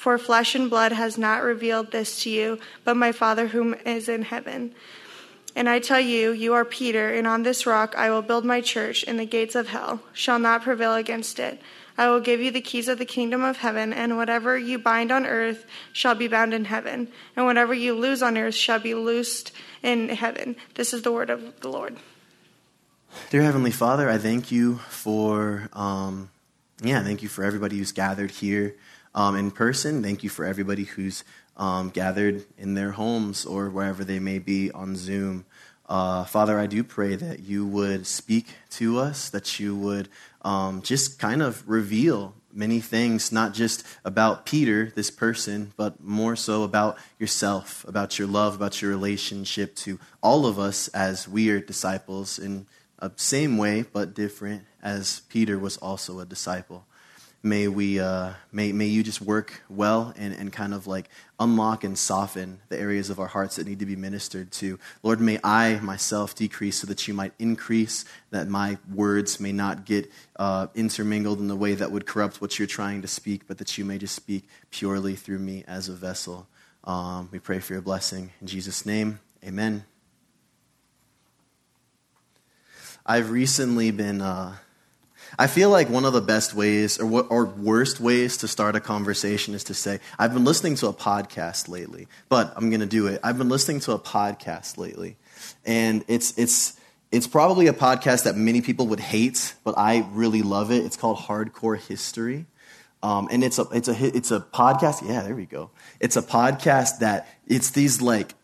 For flesh and blood has not revealed this to you, but my Father whom is in heaven. And I tell you, you are Peter, and on this rock I will build my church, and the gates of hell shall not prevail against it. I will give you the keys of the kingdom of heaven, and whatever you bind on earth shall be bound in heaven, and whatever you loose on earth shall be loosed in heaven. This is the word of the Lord. Dear Heavenly Father, I thank you for, um, yeah, thank you for everybody who's gathered here um, in person. Thank you for everybody who's um, gathered in their homes or wherever they may be on Zoom. Uh, Father, I do pray that you would speak to us, that you would um, just kind of reveal many things, not just about Peter, this person, but more so about yourself, about your love, about your relationship to all of us as we are disciples in a same way but different as Peter was also a disciple may we uh, may, may you just work well and, and kind of like unlock and soften the areas of our hearts that need to be ministered to. Lord may i myself decrease so that you might increase that my words may not get uh, intermingled in the way that would corrupt what you're trying to speak but that you may just speak purely through me as a vessel. Um, we pray for your blessing. In jesus name amen. I've recently been uh, I feel like one of the best ways or, or worst ways to start a conversation is to say, I've been listening to a podcast lately, but I'm going to do it. I've been listening to a podcast lately. And it's, it's, it's probably a podcast that many people would hate, but I really love it. It's called Hardcore History. Um, and it's a, it's, a, it's a podcast. Yeah, there we go. It's a podcast that it's these like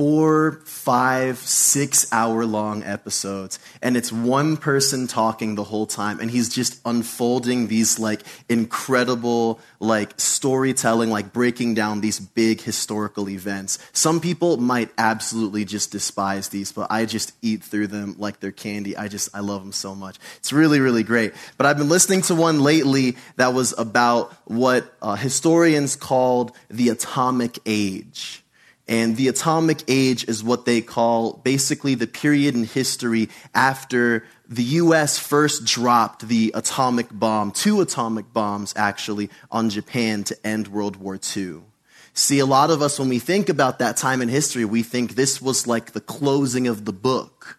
four, five, six hour long episodes. And it's one person talking the whole time. And he's just unfolding these like incredible, like storytelling, like breaking down these big historical events. Some people might absolutely just despise these, but I just eat through them like they're candy. I just, I love them so much. It's really, really great. But I've been listening to one lately that was about what uh, historians called the atomic age. And the atomic age is what they call basically the period in history after the US first dropped the atomic bomb, two atomic bombs actually, on Japan to end World War II. See, a lot of us, when we think about that time in history, we think this was like the closing of the book.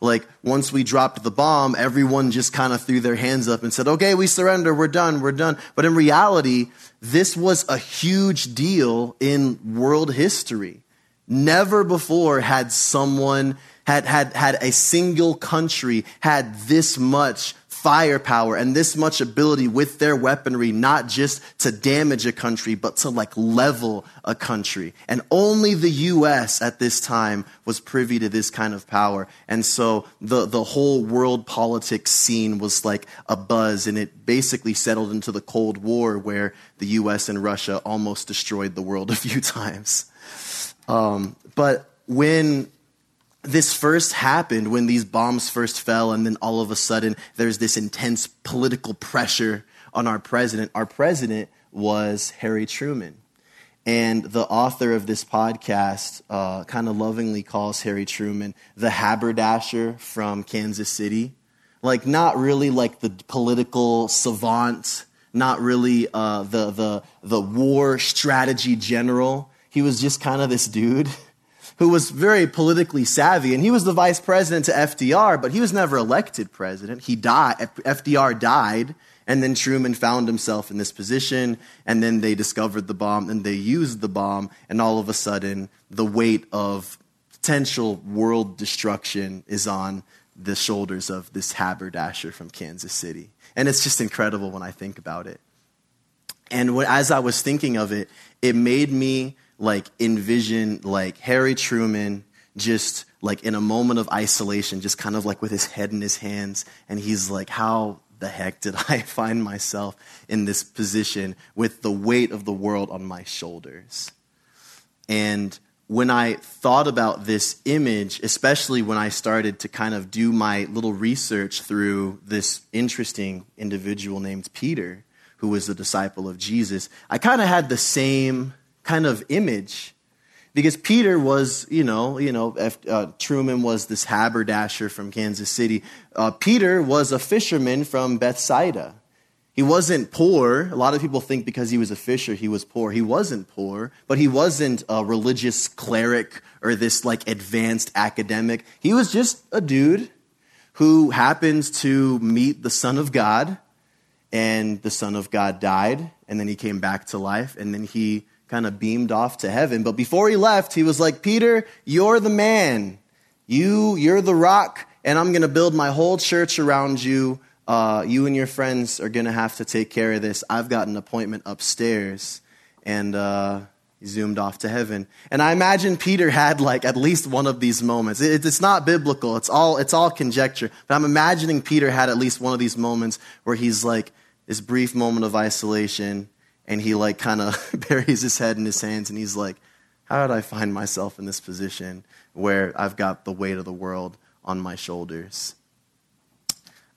Like, once we dropped the bomb, everyone just kind of threw their hands up and said, okay, we surrender, we're done, we're done. But in reality, this was a huge deal in world history. Never before had someone, had, had, had a single country had this much firepower and this much ability with their weaponry, not just to damage a country, but to like level a country. And only the US at this time was privy to this kind of power. And so the, the whole world politics scene was like a buzz and it basically settled into the Cold War where the US and Russia almost destroyed the world a few times. Um, but when this first happened when these bombs first fell, and then all of a sudden there's this intense political pressure on our president. Our president was Harry Truman. And the author of this podcast uh, kind of lovingly calls Harry Truman the haberdasher from Kansas City. Like, not really like the political savant, not really uh, the, the, the war strategy general. He was just kind of this dude who was very politically savvy, and he was the vice president to FDR, but he was never elected president. He died, FDR died, and then Truman found himself in this position, and then they discovered the bomb, and they used the bomb, and all of a sudden, the weight of potential world destruction is on the shoulders of this haberdasher from Kansas City. And it's just incredible when I think about it. And as I was thinking of it, it made me like envision like Harry Truman just like in a moment of isolation, just kind of like with his head in his hands, and he's like, How the heck did I find myself in this position with the weight of the world on my shoulders? And when I thought about this image, especially when I started to kind of do my little research through this interesting individual named Peter, who was a disciple of Jesus, I kind of had the same kind of image because Peter was, you know, you know, uh, Truman was this haberdasher from Kansas City. Uh, Peter was a fisherman from Bethsaida. He wasn't poor. A lot of people think because he was a fisher, he was poor. He wasn't poor, but he wasn't a religious cleric or this like advanced academic. He was just a dude who happens to meet the Son of God, and the Son of God died, and then he came back to life, and then he kind of beamed off to heaven. But before he left, he was like, Peter, you're the man. You, you're the rock, and I'm going to build my whole church around you. Uh, you and your friends are going to have to take care of this. I've got an appointment upstairs. And uh, he zoomed off to heaven. And I imagine Peter had like at least one of these moments. It, it's not biblical, it's all, it's all conjecture. But I'm imagining Peter had at least one of these moments where he's like, this brief moment of isolation and he like kind of buries his head in his hands and he's like how did i find myself in this position where i've got the weight of the world on my shoulders?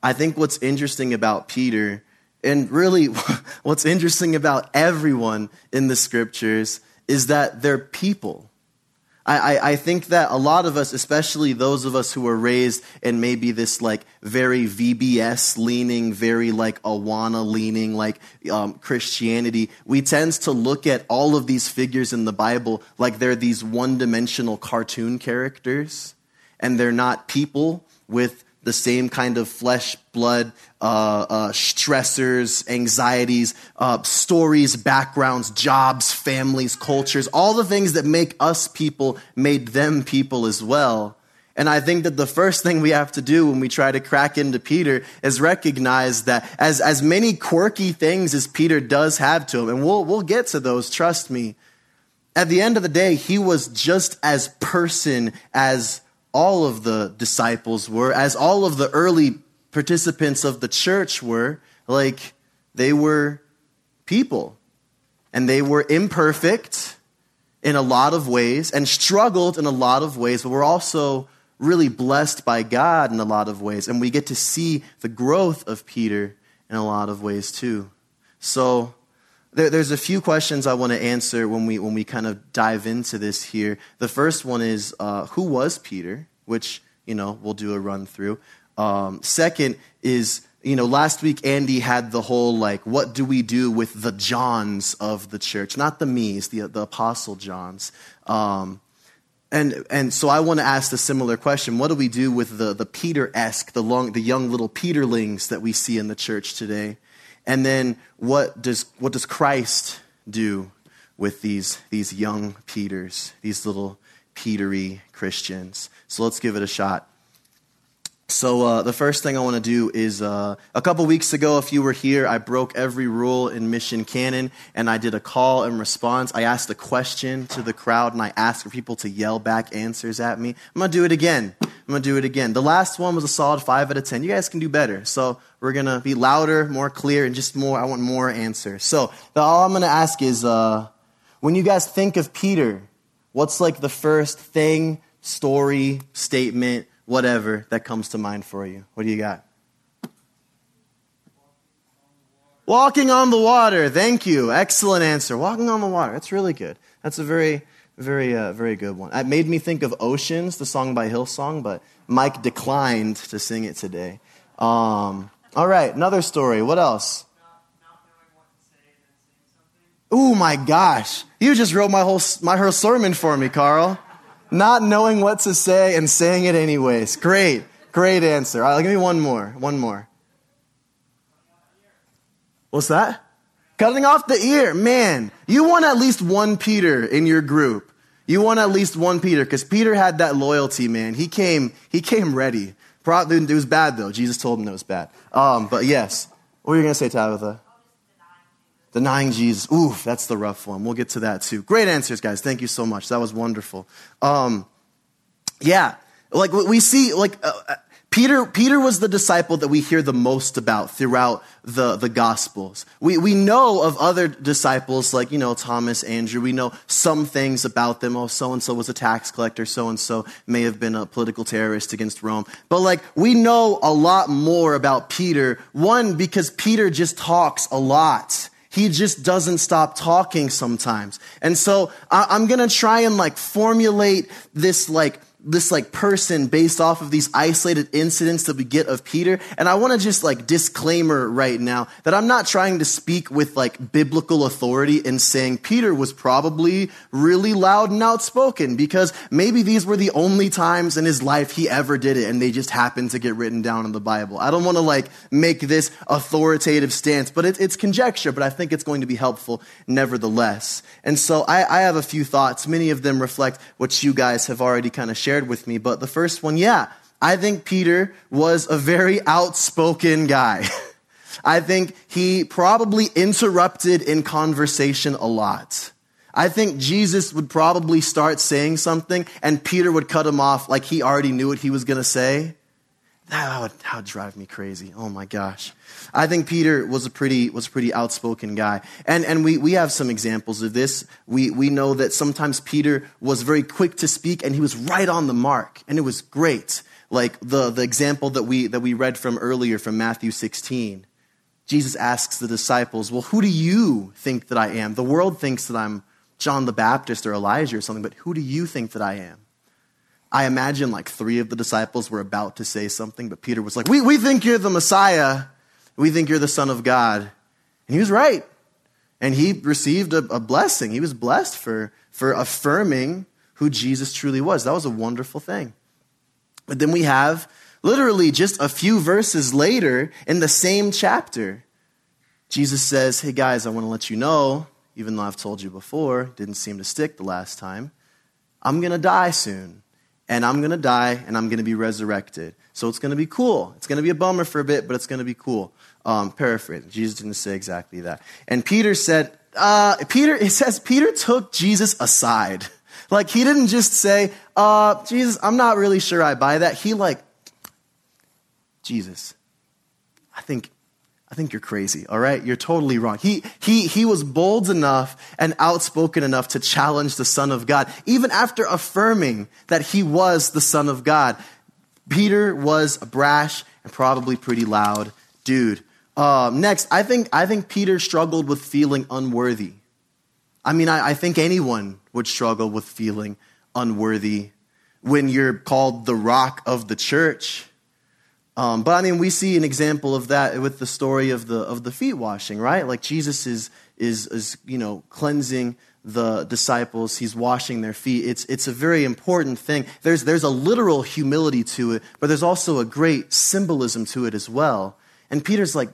I think what's interesting about peter and really what's interesting about everyone in the scriptures is that they're people I, I, think that a lot of us, especially those of us who were raised in maybe this like very VBS leaning, very like Awana leaning, like um, Christianity, we tend to look at all of these figures in the Bible like they're these one dimensional cartoon characters and they're not people with the same kind of flesh, blood, uh, uh, stressors, anxieties, uh, stories, backgrounds, jobs, families, cultures, all the things that make us people made them people as well. And I think that the first thing we have to do when we try to crack into Peter is recognize that as, as many quirky things as Peter does have to him, and we'll, we'll get to those, trust me, at the end of the day, he was just as person as all of the disciples were, as all of the early participants of the church were. Like, they were people. And they were imperfect in a lot of ways and struggled in a lot of ways, but were also really blessed by God in a lot of ways. And we get to see the growth of Peter in a lot of ways too. So, there, there's a few questions I want to answer when we, when we kind of dive into this here. The first one is uh, who was Peter? Which, you know, we'll do a run through. Um, second is, you know, last week Andy had the whole like, what do we do with the Johns of the church? Not the me's, the, the apostle Johns. Um, and, and so I want to ask a similar question. What do we do with the, the Peter esque, the, long, the young little Peterlings that we see in the church today? And then what does, what does Christ do with these, these young Peters, these little Petery Christians? So let's give it a shot. So, uh, the first thing I want to do is uh, a couple weeks ago, if you were here, I broke every rule in Mission Canon and I did a call and response. I asked a question to the crowd and I asked for people to yell back answers at me. I'm going to do it again. I'm going to do it again. The last one was a solid 5 out of 10. You guys can do better. So, we're going to be louder, more clear, and just more. I want more answers. So, the, all I'm going to ask is uh, when you guys think of Peter, what's like the first thing, story, statement, whatever that comes to mind for you. What do you got? Walking on the water. Thank you. Excellent answer. Walking on the water. That's really good. That's a very, very, uh, very good one. It made me think of Oceans, the song by Hillsong, but Mike declined to sing it today. Um, all right, another story. What else? Oh my gosh. You just wrote my whole, my whole sermon for me, Carl not knowing what to say and saying it anyways. Great, great answer. All right, give me one more. One more. What's that? Cutting off the ear. Man, you want at least one Peter in your group. You want at least one Peter because Peter had that loyalty, man. He came, he came ready. Probably, it was bad though. Jesus told him it was bad. Um, but yes. What were you going to say, Tabitha? Denying Jesus. Oof, that's the rough one. We'll get to that too. Great answers, guys. Thank you so much. That was wonderful. Um, yeah, like we see, like uh, uh Peter, Peter was the disciple that we hear the most about throughout the, the Gospels. We, we know of other disciples like, you know, Thomas, Andrew. We know some things about them. Oh, so and so was a tax collector. So and so may have been a political terrorist against Rome. But like, we know a lot more about Peter. One, because Peter just talks a lot. He just doesn't stop talking sometimes. And so I, I'm going to try and like formulate this like this like person based off of these isolated incidents that we get of Peter. And I want to just like disclaimer right now that I'm not trying to speak with like biblical authority and saying Peter was probably really loud and outspoken because maybe these were the only times in his life he ever did it and they just happened to get written down in the Bible. I don't want to like make this authoritative stance, but it, it's conjecture, but I think it's going to be helpful nevertheless. And so I, I have a few thoughts. Many of them reflect what you guys have already kind of shared shared with me. But the first one, yeah, I think Peter was a very outspoken guy. I think he probably interrupted in conversation a lot. I think Jesus would probably start saying something and Peter would cut him off like he already knew what he was going to say. That would, that would drive me crazy. Oh my gosh. I think Peter was a pretty, was a pretty outspoken guy. And, and we, we have some examples of this. We, we know that sometimes Peter was very quick to speak and he was right on the mark. And it was great. Like the, the example that we, that we read from earlier from Matthew 16. Jesus asks the disciples, Well, who do you think that I am? The world thinks that I'm John the Baptist or Elijah or something, but who do you think that I am? I imagine like three of the disciples were about to say something, but Peter was like, We, we think you're the Messiah. We think you're the Son of God. And he was right. And he received a, a blessing. He was blessed for, for affirming who Jesus truly was. That was a wonderful thing. But then we have literally just a few verses later in the same chapter, Jesus says, Hey guys, I want to let you know, even though I've told you before, didn't seem to stick the last time, I'm going to die soon and I'm going to die and I'm going to be resurrected. So it's going to be cool. It's going to be a bummer for a bit, but it's going to be cool. Um, paraphrasing. Jesus didn't say exactly that. And Peter said, uh, Peter, it says Peter took Jesus aside. Like he didn't just say, uh, Jesus, I'm not really sure I buy that. He like, Jesus, I think I think you're crazy, all right? You're totally wrong. He, he, he was bold enough and outspoken enough to challenge the Son of God, even after affirming that he was the Son of God. Peter was a brash and probably pretty loud dude. Um, next, I think, I think Peter struggled with feeling unworthy. I mean, I, I think anyone would struggle with feeling unworthy when you're called the rock of the church um, but I mean, we see an example of that with the story of the of the feet washing, right? Like Jesus is is is you know cleansing the disciples. He's washing their feet. It's it's a very important thing. There's there's a literal humility to it, but there's also a great symbolism to it as well. And Peter's like,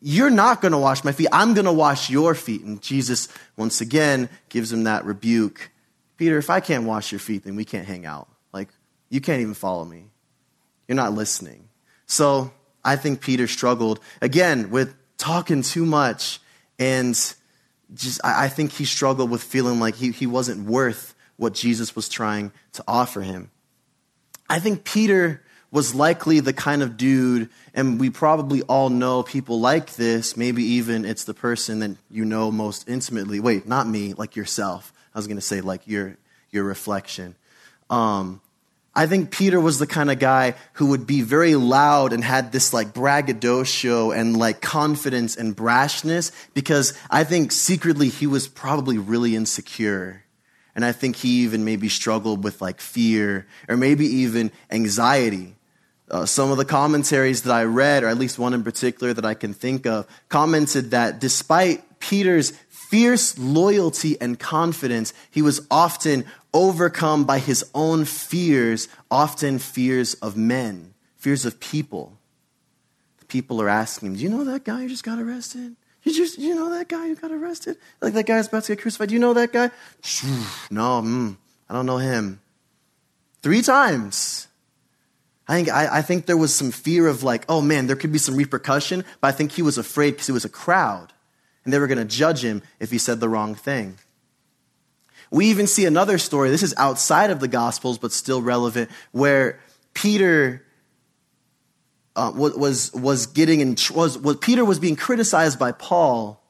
"You're not going to wash my feet. I'm going to wash your feet." And Jesus once again gives him that rebuke. Peter, if I can't wash your feet, then we can't hang out. Like you can't even follow me. You're not listening. So I think Peter struggled again with talking too much and just I, think he struggled with feeling like he, he wasn't worth what Jesus was trying to offer him. I think Peter was likely the kind of dude, and we probably all know people like this. Maybe even it's the person that you know most intimately. Wait, not me, like yourself. I was going to say like your your reflection. Um, I think Peter was the kind of guy who would be very loud and had this like braggadocio and like confidence and brashness because I think secretly he was probably really insecure. And I think he even maybe struggled with like fear or maybe even anxiety. Uh, some of the commentaries that I read, or at least one in particular that I can think of, commented that despite Peter's fierce loyalty and confidence, he was often overcome by his own fears, often fears of men, fears of people. The people are asking him, Do you know that guy who just got arrested? You just, you know that guy who got arrested? Like that guy's about to get crucified. Do you know that guy? No, mm, I don't know him. Three times. I think, I, I, think there was some fear of like, oh man, there could be some repercussion, but I think he was afraid because it was a crowd and they were going to judge him if he said the wrong thing. We even see another story, this is outside of the Gospels, but still relevant, where Peter uh, was, was getting in, was, Peter was being criticized by Paul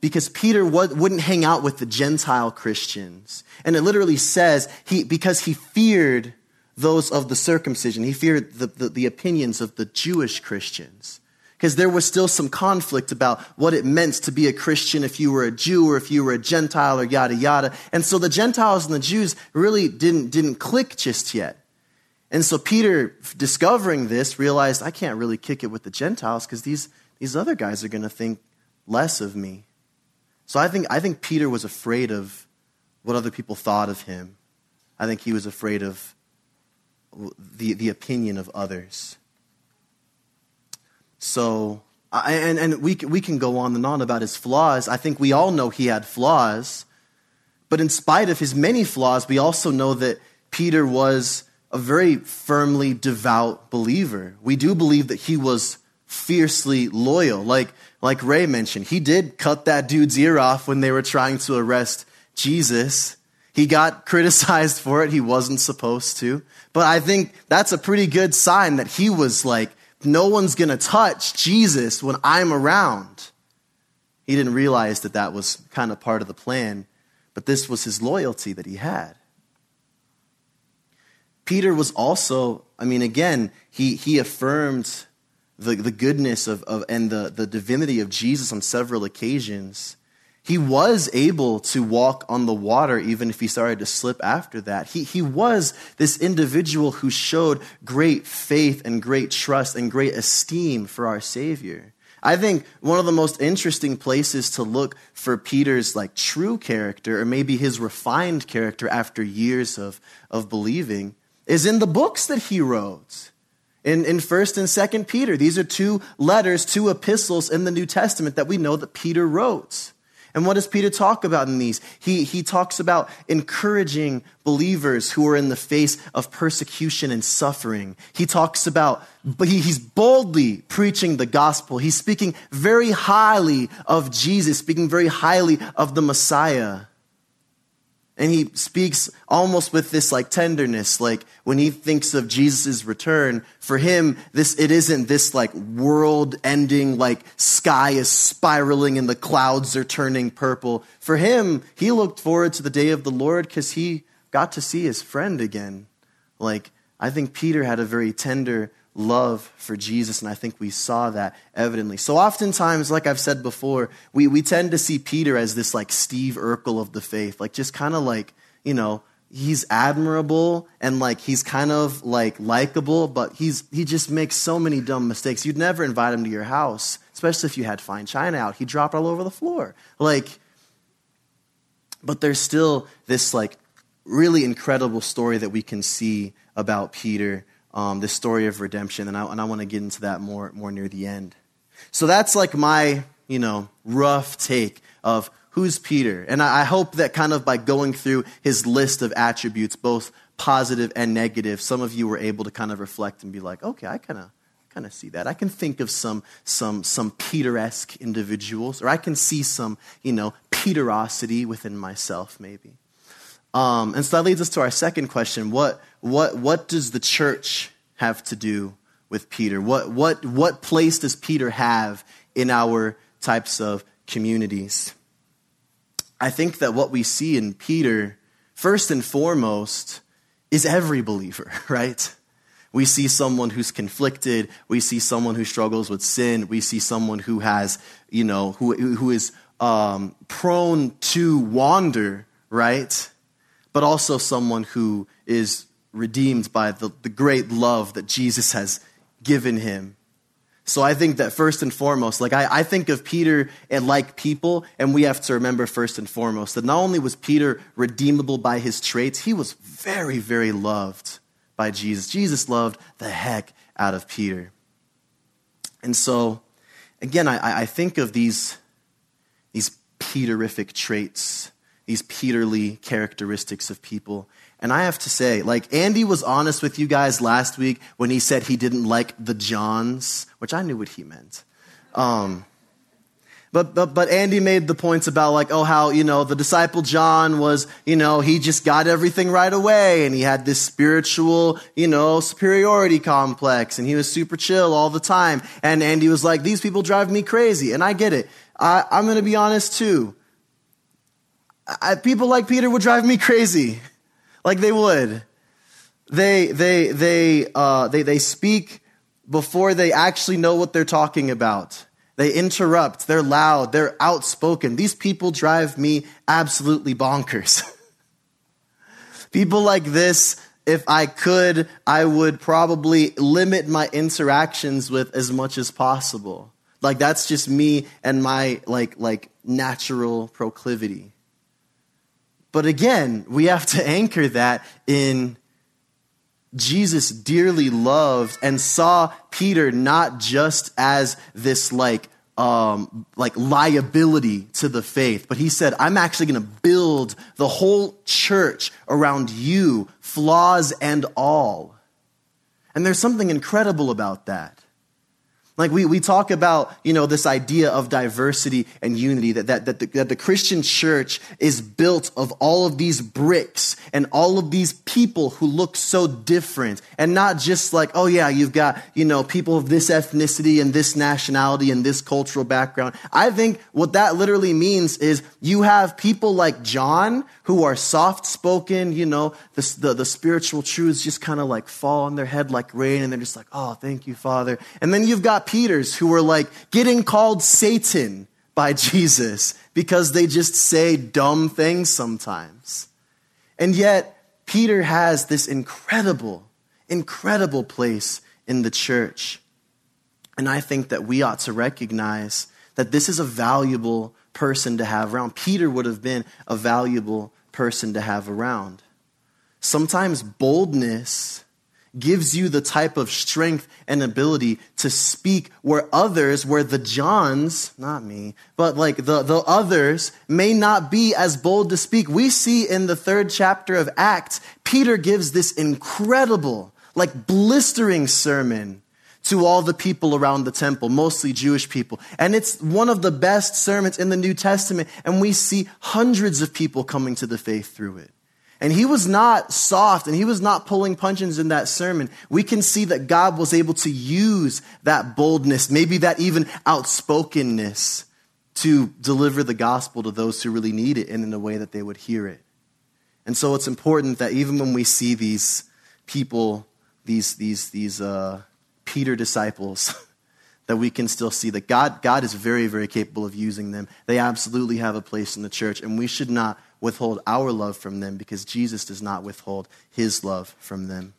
because Peter wouldn't hang out with the Gentile Christians. And it literally says he, because he feared those of the circumcision, he feared the, the, the opinions of the Jewish Christians. Because there was still some conflict about what it meant to be a Christian if you were a Jew or if you were a Gentile or yada yada. And so the Gentiles and the Jews really didn't, didn't click just yet. And so Peter, discovering this, realized I can't really kick it with the Gentiles because these, these other guys are going to think less of me. So I think, I think Peter was afraid of what other people thought of him. I think he was afraid of the, the opinion of others. So, and, and we, we can go on and on about his flaws. I think we all know he had flaws. But in spite of his many flaws, we also know that Peter was a very firmly devout believer. We do believe that he was fiercely loyal. Like, like Ray mentioned, he did cut that dude's ear off when they were trying to arrest Jesus. He got criticized for it. He wasn't supposed to. But I think that's a pretty good sign that he was like, no one's going to touch Jesus when I'm around. He didn't realize that that was kind of part of the plan, but this was his loyalty that he had. Peter was also, I mean, again, he, he affirmed the, the goodness of, of and the, the divinity of Jesus on several occasions. He was able to walk on the water even if he started to slip after that. He, he was this individual who showed great faith and great trust and great esteem for our Savior. I think one of the most interesting places to look for Peter's like true character or maybe his refined character after years of, of believing is in the books that he wrote. In, in 1st and 2nd Peter. These are two letters, two epistles in the New Testament that we know that Peter wrote. And what does Peter talk about in these? He, he talks about encouraging believers who are in the face of persecution and suffering. He talks about, but he, he's boldly preaching the gospel. He's speaking very highly of Jesus, speaking very highly of the Messiah. And he speaks almost with this like tenderness, like when he thinks of Jesus' return, for him, this, it isn't this like world ending, like sky is spiraling and the clouds are turning purple. For him, he looked forward to the day of the Lord because he got to see his friend again. Like, I think Peter had a very tender love for Jesus, and I think we saw that evidently. So oftentimes, like I've said before, we, we tend to see Peter as this like Steve Urkel of the faith, like just kind of like, you know, he's admirable and like he's kind of like likable, but he's he just makes so many dumb mistakes. You'd never invite him to your house, especially if you had fine china out. He'd drop all over the floor. Like, but there's still this like really incredible story that we can see about Peter um, this story of redemption, and I, and I want to get into that more, more near the end. So that's like my, you know, rough take of who's Peter. And I, I hope that kind of by going through his list of attributes, both positive and negative, some of you were able to kind of reflect and be like, okay, I kind of kind of see that. I can think of some some some Peter-esque individuals, or I can see some, you know, Peterosity within myself, maybe. Um, and so that leads us to our second question. What, what, what does the church have to do with Peter? What, what, what place does Peter have in our types of communities? I think that what we see in Peter, first and foremost, is every believer, right? We see someone who's conflicted. We see someone who struggles with sin. We see someone who has, you know, who, who is um, prone to wander, right? but also someone who is redeemed by the, the great love that Jesus has given him. So I think that first and foremost, like I, I think of Peter and like people, and we have to remember first and foremost that not only was Peter redeemable by his traits, he was very, very loved by Jesus. Jesus loved the heck out of Peter. And so, again, I, I think of these, these Peterific traits these Peterly characteristics of people. And I have to say, like, Andy was honest with you guys last week when he said he didn't like the Johns, which I knew what he meant. Um, But, but, but Andy made the points about like, oh, how, you know, the disciple John was, you know, he just got everything right away and he had this spiritual, you know, superiority complex and he was super chill all the time. And Andy was like, these people drive me crazy. And I get it. I, I'm going to be honest too. I, people like Peter would drive me crazy. Like they would. They, they, they, uh, they, they speak before they actually know what they're talking about. They interrupt, they're loud, they're outspoken. These people drive me absolutely bonkers. people like this, if I could, I would probably limit my interactions with as much as possible. Like that's just me and my like like natural proclivity. But again, we have to anchor that in Jesus dearly loved and saw Peter not just as this like um, like liability to the faith, but he said, I'm actually going to build the whole church around you, flaws and all. And there's something incredible about that. Like we, we talk about, you know, this idea of diversity and unity, that, that, that, the, that the Christian church is built of all of these bricks and all of these people who look so different. And not just like, oh yeah, you've got, you know, people of this ethnicity and this nationality and this cultural background. I think what that literally means is you have people like John who are soft spoken, you know, the, the, the spiritual truths just kind of like fall on their head like rain and they're just like, oh, thank you, Father. And then you've got Peters who were like getting called Satan by Jesus because they just say dumb things sometimes. And yet, Peter has this incredible, incredible place in the church. And I think that we ought to recognize that this is a valuable person to have around. Peter would have been a valuable person to have around. Sometimes boldness gives you the type of strength and ability to speak where others, where the Johns, not me, but like the, the others may not be as bold to speak. We see in the third chapter of Acts, Peter gives this incredible, like blistering sermon to all the people around the temple, mostly Jewish people. And it's one of the best sermons in the New Testament. And we see hundreds of people coming to the faith through it. And he was not soft and he was not pulling punches in that sermon. We can see that God was able to use that boldness, maybe that even outspokenness to deliver the gospel to those who really need it and in a way that they would hear it. And so it's important that even when we see these people, these, these, these uh, Peter disciples, that we can still see that God, God is very, very capable of using them. They absolutely have a place in the church, and we should not withhold our love from them because Jesus does not withhold his love from them.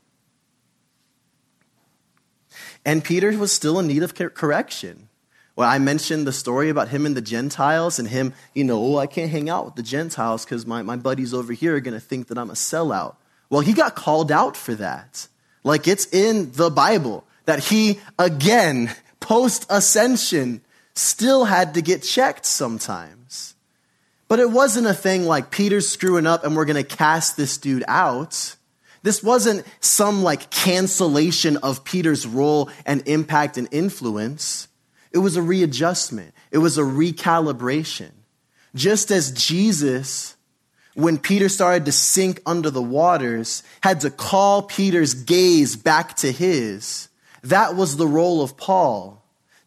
And Peter was still in need of correction. Well, I mentioned the story about him and the Gentiles and him, you know, oh, I can't hang out with the Gentiles because my, my buddies over here are going to think that I'm a sellout. Well, he got called out for that. Like it's in the Bible that he, again, post ascension, still had to get checked sometimes. But it wasn't a thing like Peter's screwing up and we're going to cast this dude out. This wasn't some like cancellation of Peter's role and impact and influence. It was a readjustment. It was a recalibration. Just as Jesus, when Peter started to sink under the waters, had to call Peter's gaze back to his, that was the role of Paul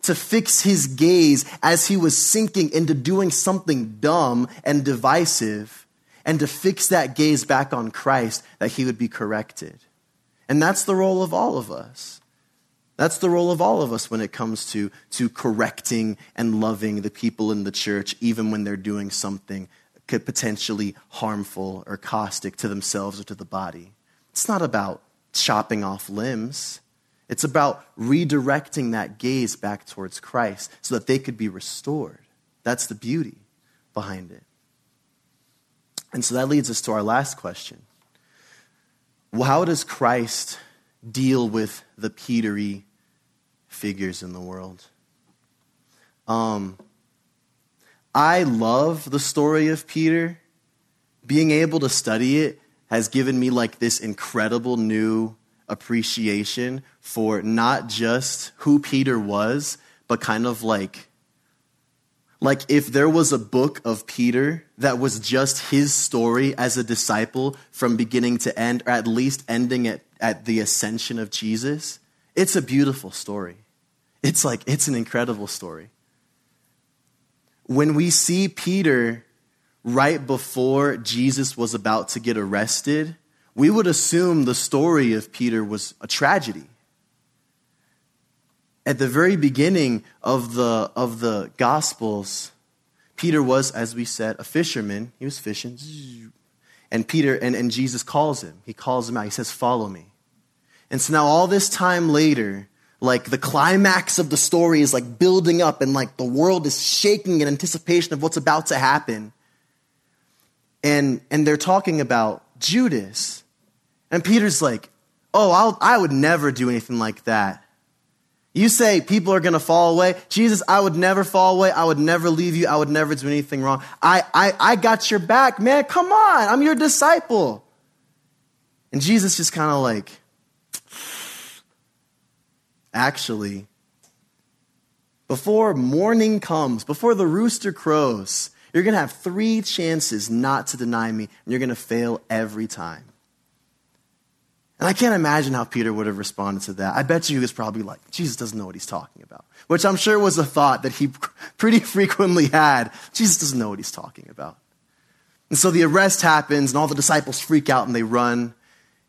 to fix his gaze as he was sinking into doing something dumb and divisive, and to fix that gaze back on Christ that he would be corrected. And that's the role of all of us. That's the role of all of us when it comes to, to correcting and loving the people in the church, even when they're doing something could potentially harmful or caustic to themselves or to the body. It's not about chopping off limbs. It's about redirecting that gaze back towards Christ so that they could be restored. That's the beauty behind it. And so that leads us to our last question. How does Christ deal with the Petery figures in the world? Um, I love the story of Peter. Being able to study it has given me like this incredible new appreciation for not just who Peter was, but kind of like Like if there was a book of Peter that was just his story as a disciple from beginning to end, or at least ending at, at the ascension of Jesus, it's a beautiful story. It's like, it's an incredible story. When we see Peter right before Jesus was about to get arrested, we would assume the story of Peter was a tragedy. At the very beginning of the, of the Gospels, Peter was, as we said, a fisherman. He was fishing. And Peter, and, and Jesus calls him. He calls him out. He says, Follow me. And so now, all this time later, like the climax of the story is like building up, and like the world is shaking in anticipation of what's about to happen. And, and they're talking about Judas. And Peter's like, Oh, I'll, I would never do anything like that. You say people are going to fall away. Jesus, I would never fall away. I would never leave you. I would never do anything wrong. I, I, I got your back, man. Come on. I'm your disciple. And Jesus just kind of like, actually, before morning comes, before the rooster crows, you're going to have three chances not to deny me, and you're going to fail every time. And I can't imagine how Peter would have responded to that. I bet you he was probably like, Jesus doesn't know what he's talking about, which I'm sure was a thought that he pretty frequently had. Jesus doesn't know what he's talking about. And so the arrest happens, and all the disciples freak out and they run.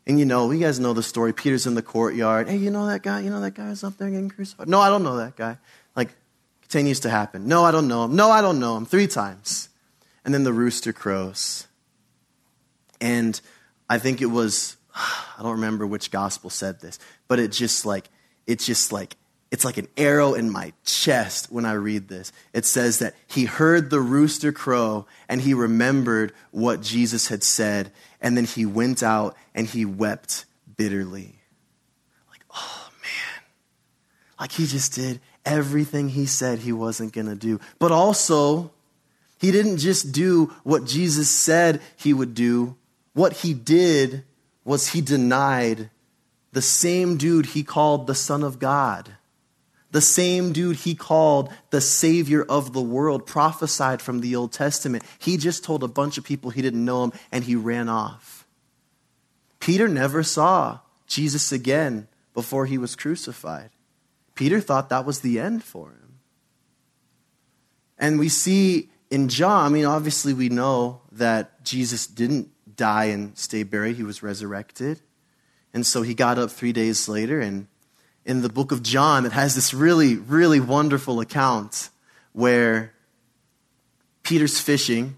And you know, you guys know the story. Peter's in the courtyard. Hey, you know that guy? You know that guy is up there getting crucified? No, I don't know that guy. Like, continues to happen. No, I don't know him. No, I don't know him. Three times. And then the rooster crows. And I think it was I don't remember which gospel said this, but it just like, it's just like, it's like an arrow in my chest when I read this. It says that he heard the rooster crow and he remembered what Jesus had said, and then he went out and he wept bitterly. Like, oh man. Like he just did everything he said he wasn't going to do. But also, he didn't just do what Jesus said he would do, what he did was he denied the same dude he called the Son of God, the same dude he called the Savior of the world, prophesied from the Old Testament. He just told a bunch of people he didn't know him and he ran off. Peter never saw Jesus again before he was crucified. Peter thought that was the end for him. And we see in John, I mean, obviously we know that Jesus didn't die and stay buried. He was resurrected. And so he got up three days later. And in the book of John, it has this really, really wonderful account where Peter's fishing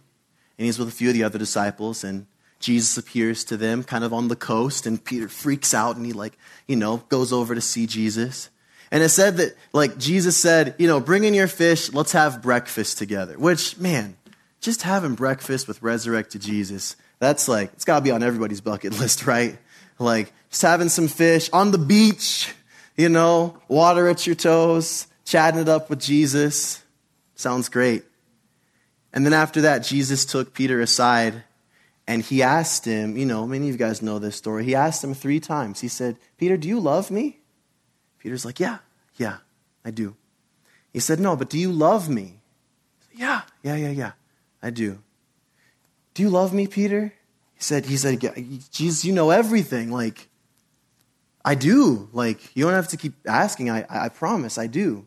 and he's with a few of the other disciples and Jesus appears to them kind of on the coast and Peter freaks out and he like, you know, goes over to see Jesus. And it said that like Jesus said, you know, bring in your fish, let's have breakfast together. Which, man, just having breakfast with resurrected Jesus that's like, it's got to be on everybody's bucket list, right? Like, just having some fish on the beach, you know, water at your toes, chatting it up with Jesus. Sounds great. And then after that, Jesus took Peter aside and he asked him, you know, many of you guys know this story. He asked him three times. He said, Peter, do you love me? Peter's like, yeah, yeah, I do. He said, no, but do you love me? Said, yeah, yeah, yeah, yeah, I do. Do you love me, Peter? He said, he said, Jesus, you know everything. Like, I do. Like, you don't have to keep asking. I, I promise, I do.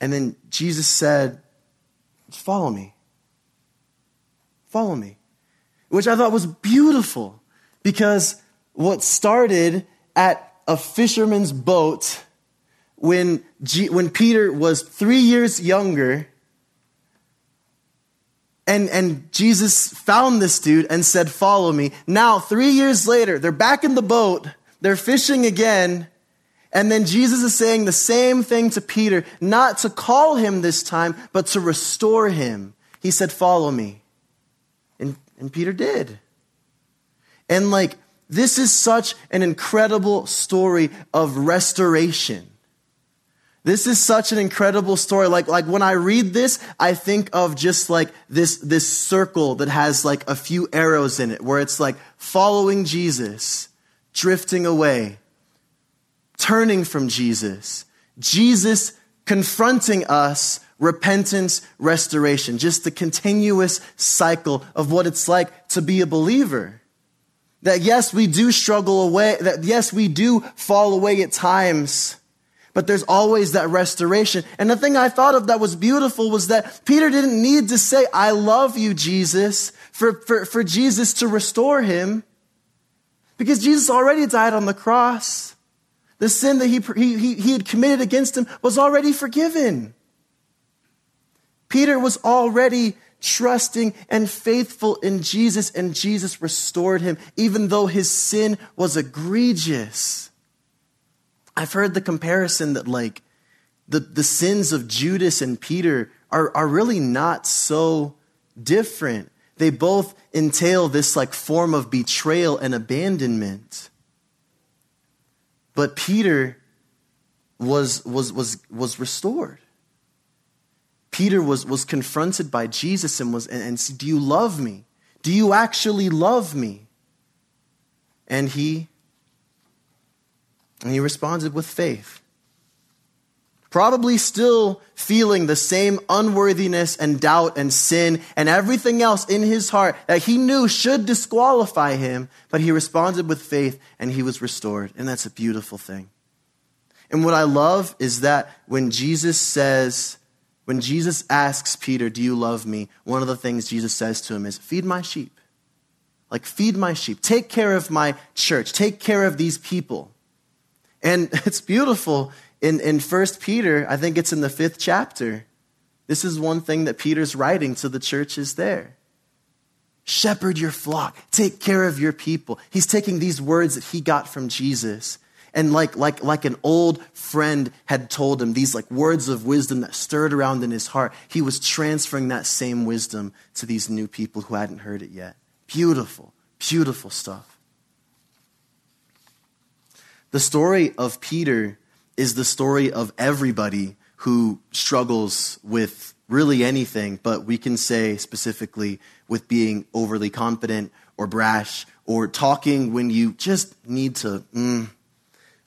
And then Jesus said, Follow me. Follow me. Which I thought was beautiful because what started at a fisherman's boat when, G- when Peter was three years younger and, and Jesus found this dude and said, Follow me. Now, three years later, they're back in the boat, they're fishing again, and then Jesus is saying the same thing to Peter, not to call him this time, but to restore him. He said, Follow me. And, and Peter did. And like, this is such an incredible story of restoration. This is such an incredible story. Like, like when I read this, I think of just like this, this circle that has like a few arrows in it where it's like following Jesus, drifting away, turning from Jesus, Jesus confronting us repentance, restoration, just the continuous cycle of what it's like to be a believer. That yes, we do struggle away, that yes, we do fall away at times, but there's always that restoration. And the thing I thought of that was beautiful was that Peter didn't need to say, I love you, Jesus, for, for, for Jesus to restore him, because Jesus already died on the cross. The sin that he, he, he had committed against him was already forgiven. Peter was already trusting and faithful in Jesus, and Jesus restored him, even though his sin was egregious. I've heard the comparison that, like, the, the sins of Judas and Peter are, are really not so different. They both entail this, like, form of betrayal and abandonment. But Peter was, was, was, was restored. Peter was, was confronted by Jesus and was and, and said, Do you love me? Do you actually love me? And he and he responded with faith. Probably still feeling the same unworthiness and doubt and sin and everything else in his heart that he knew should disqualify him, but he responded with faith and he was restored. And that's a beautiful thing. And what I love is that when Jesus says, when Jesus asks Peter, Do you love me? One of the things Jesus says to him is, Feed my sheep. Like, feed my sheep. Take care of my church. Take care of these people. And it's beautiful. In, in 1 Peter, I think it's in the fifth chapter, this is one thing that Peter's writing to the churches there. Shepherd your flock. Take care of your people. He's taking these words that he got from Jesus and like, like, like an old friend had told him, these like words of wisdom that stirred around in his heart, he was transferring that same wisdom to these new people who hadn't heard it yet. Beautiful, beautiful stuff. The story of Peter is the story of everybody who struggles with really anything, but we can say specifically with being overly confident or brash or talking when you just need to mm,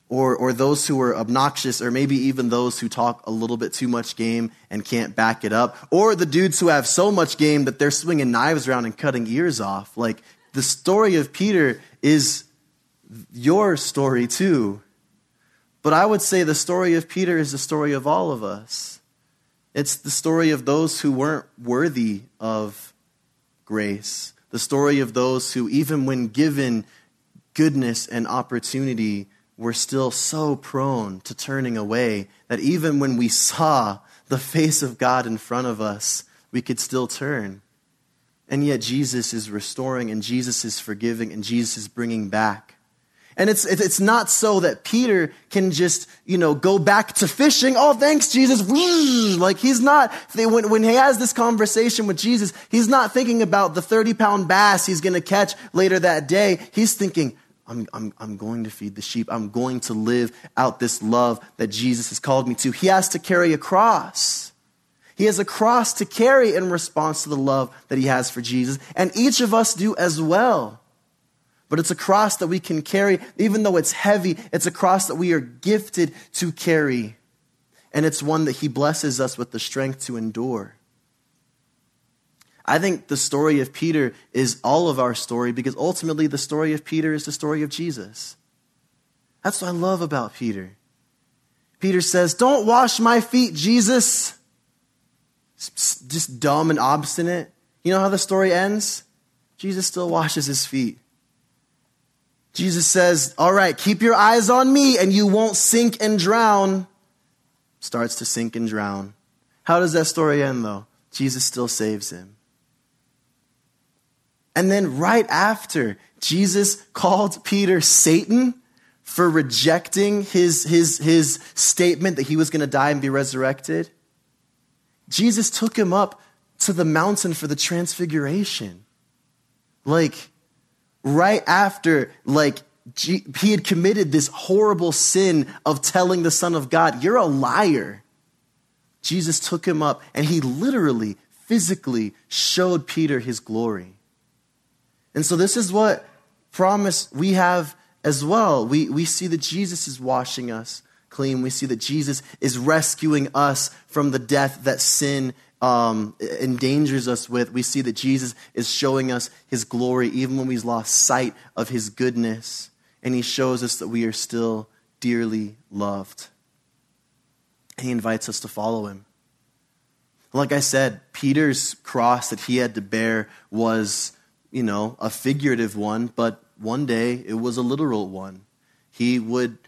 or, or those who are obnoxious, or maybe even those who talk a little bit too much game and can't back it up, or the dudes who have so much game that they're swinging knives around and cutting ears off. Like, the story of Peter is your story too. But I would say the story of Peter is the story of all of us. It's the story of those who weren't worthy of grace, the story of those who, even when given goodness and opportunity, we're still so prone to turning away that even when we saw the face of God in front of us, we could still turn. And yet Jesus is restoring and Jesus is forgiving and Jesus is bringing back. And it's, it's not so that Peter can just, you know, go back to fishing. Oh, thanks, Jesus. Like he's not, when, when he has this conversation with Jesus, he's not thinking about the 30 pound bass he's going to catch later that day. He's thinking, I'm, I'm, I'm going to feed the sheep. I'm going to live out this love that Jesus has called me to. He has to carry a cross. He has a cross to carry in response to the love that he has for Jesus. And each of us do as well. But it's a cross that we can carry, even though it's heavy, it's a cross that we are gifted to carry. And it's one that he blesses us with the strength to endure. I think the story of Peter is all of our story because ultimately the story of Peter is the story of Jesus. That's what I love about Peter. Peter says, Don't wash my feet, Jesus. Just dumb and obstinate. You know how the story ends? Jesus still washes his feet. Jesus says, All right, keep your eyes on me and you won't sink and drown. Starts to sink and drown. How does that story end, though? Jesus still saves him. And then right after, Jesus called Peter Satan for rejecting his, his, his statement that he was going to die and be resurrected. Jesus took him up to the mountain for the transfiguration. Like, right after, like, he had committed this horrible sin of telling the Son of God, You're a liar. Jesus took him up and he literally, physically showed Peter his glory. And so this is what promise we have as well. We, we see that Jesus is washing us clean. We see that Jesus is rescuing us from the death that sin um, endangers us with. We see that Jesus is showing us his glory even when we've lost sight of his goodness. And he shows us that we are still dearly loved. And he invites us to follow him. Like I said, Peter's cross that he had to bear was, you know, a figurative one, but one day it was a literal one. He would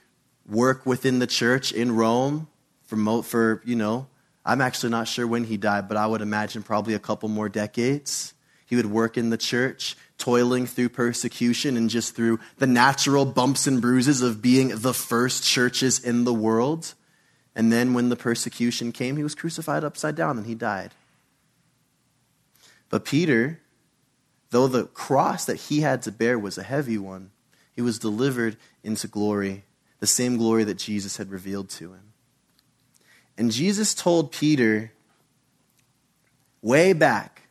work within the church in Rome for, for you know, I'm actually not sure when he died, but I would imagine probably a couple more decades. He would work in the church, toiling through persecution and just through the natural bumps and bruises of being the first churches in the world. And then when the persecution came, he was crucified upside down and he died. But Peter, though the cross that he had to bear was a heavy one, he was delivered into glory, the same glory that Jesus had revealed to him. And Jesus told Peter way back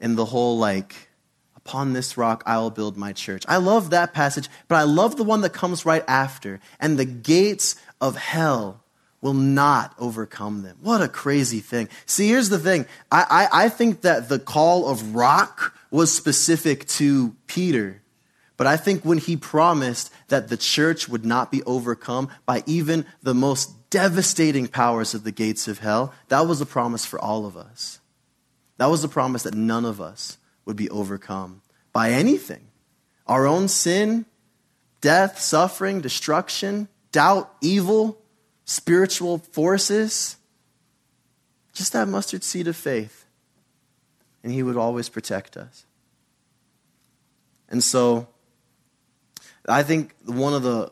in the whole like, upon this rock I will build my church. I love that passage, but I love the one that comes right after. And the gates of hell will not overcome them. What a crazy thing. See, here's the thing. I, I, I think that the call of rock was specific to Peter. But I think when he promised that the church would not be overcome by even the most devastating powers of the gates of hell, that was a promise for all of us. That was a promise that none of us would be overcome by anything. Our own sin, death, suffering, destruction, doubt, evil, spiritual forces. Just that mustard seed of faith. And He would always protect us. And so, I think one of the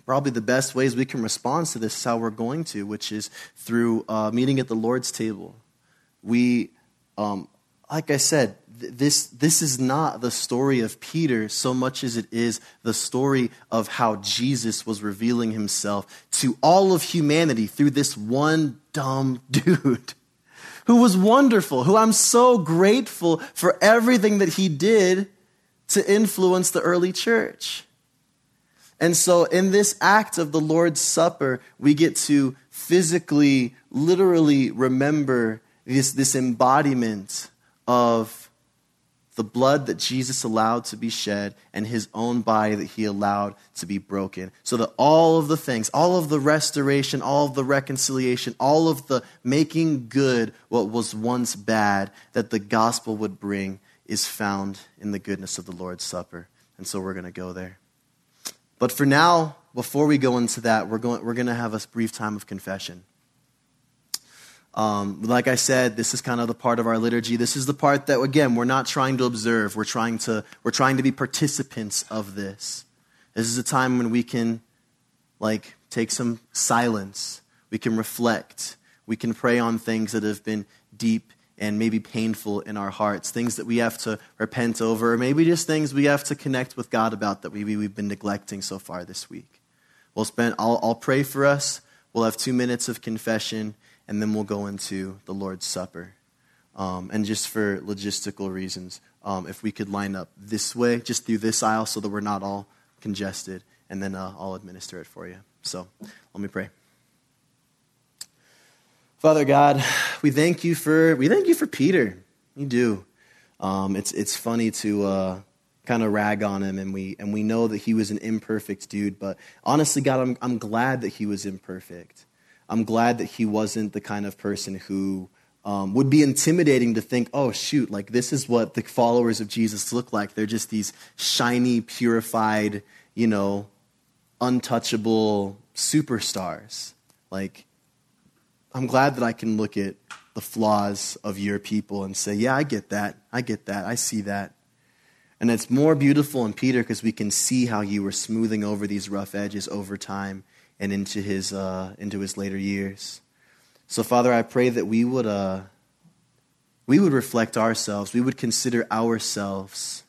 probably the best ways we can respond to this is how we're going to, which is through uh, meeting at the Lord's table. We, um, like I said, this, this is not the story of Peter so much as it is the story of how Jesus was revealing himself to all of humanity through this one dumb dude who was wonderful, who I'm so grateful for everything that he did to influence the early church. And so, in this act of the Lord's Supper, we get to physically, literally remember this, this embodiment of the blood that Jesus allowed to be shed and his own body that he allowed to be broken. So that all of the things, all of the restoration, all of the reconciliation, all of the making good what was once bad that the gospel would bring is found in the goodness of the Lord's Supper. And so we're going to go there. But for now, before we go into that, we're going, we're going to have a brief time of confession. Um, like I said, this is kind of the part of our liturgy. This is the part that, again, we're not trying to observe. We're trying to, we're trying to be participants of this. This is a time when we can, like, take some silence. We can reflect. We can pray on things that have been deep and maybe painful in our hearts, things that we have to repent over, or maybe just things we have to connect with God about that maybe we've been neglecting so far this week. We'll spend, I'll, I'll pray for us. We'll have two minutes of confession and then we'll go into the Lord's Supper. Um, and just for logistical reasons, um, if we could line up this way, just through this aisle, so that we're not all congested, and then uh, I'll administer it for you. So let me pray. Father God, we thank you for we thank you for Peter. We do. Um, it's it's funny to uh, kind of rag on him, and we and we know that he was an imperfect dude. But honestly, God, I'm I'm glad that he was imperfect. I'm glad that he wasn't the kind of person who um, would be intimidating to think, oh, shoot, like this is what the followers of Jesus look like. They're just these shiny, purified, you know, untouchable superstars. Like, I'm glad that I can look at the flaws of your people and say, yeah, I get that. I get that. I see that. And it's more beautiful in Peter because we can see how you were smoothing over these rough edges over time and into his, uh, into his later years. So, Father, I pray that we would, uh, we would reflect ourselves, we would consider ourselves,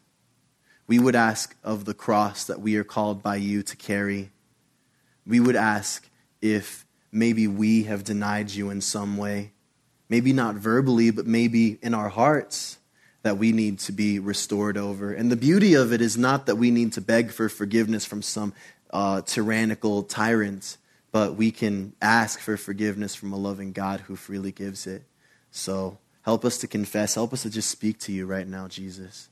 we would ask of the cross that we are called by you to carry. We would ask if maybe we have denied you in some way, maybe not verbally, but maybe in our hearts that we need to be restored over. And the beauty of it is not that we need to beg for forgiveness from some uh, tyrannical tyrant, but we can ask for forgiveness from a loving God who freely gives it. So help us to confess. Help us to just speak to you right now, Jesus.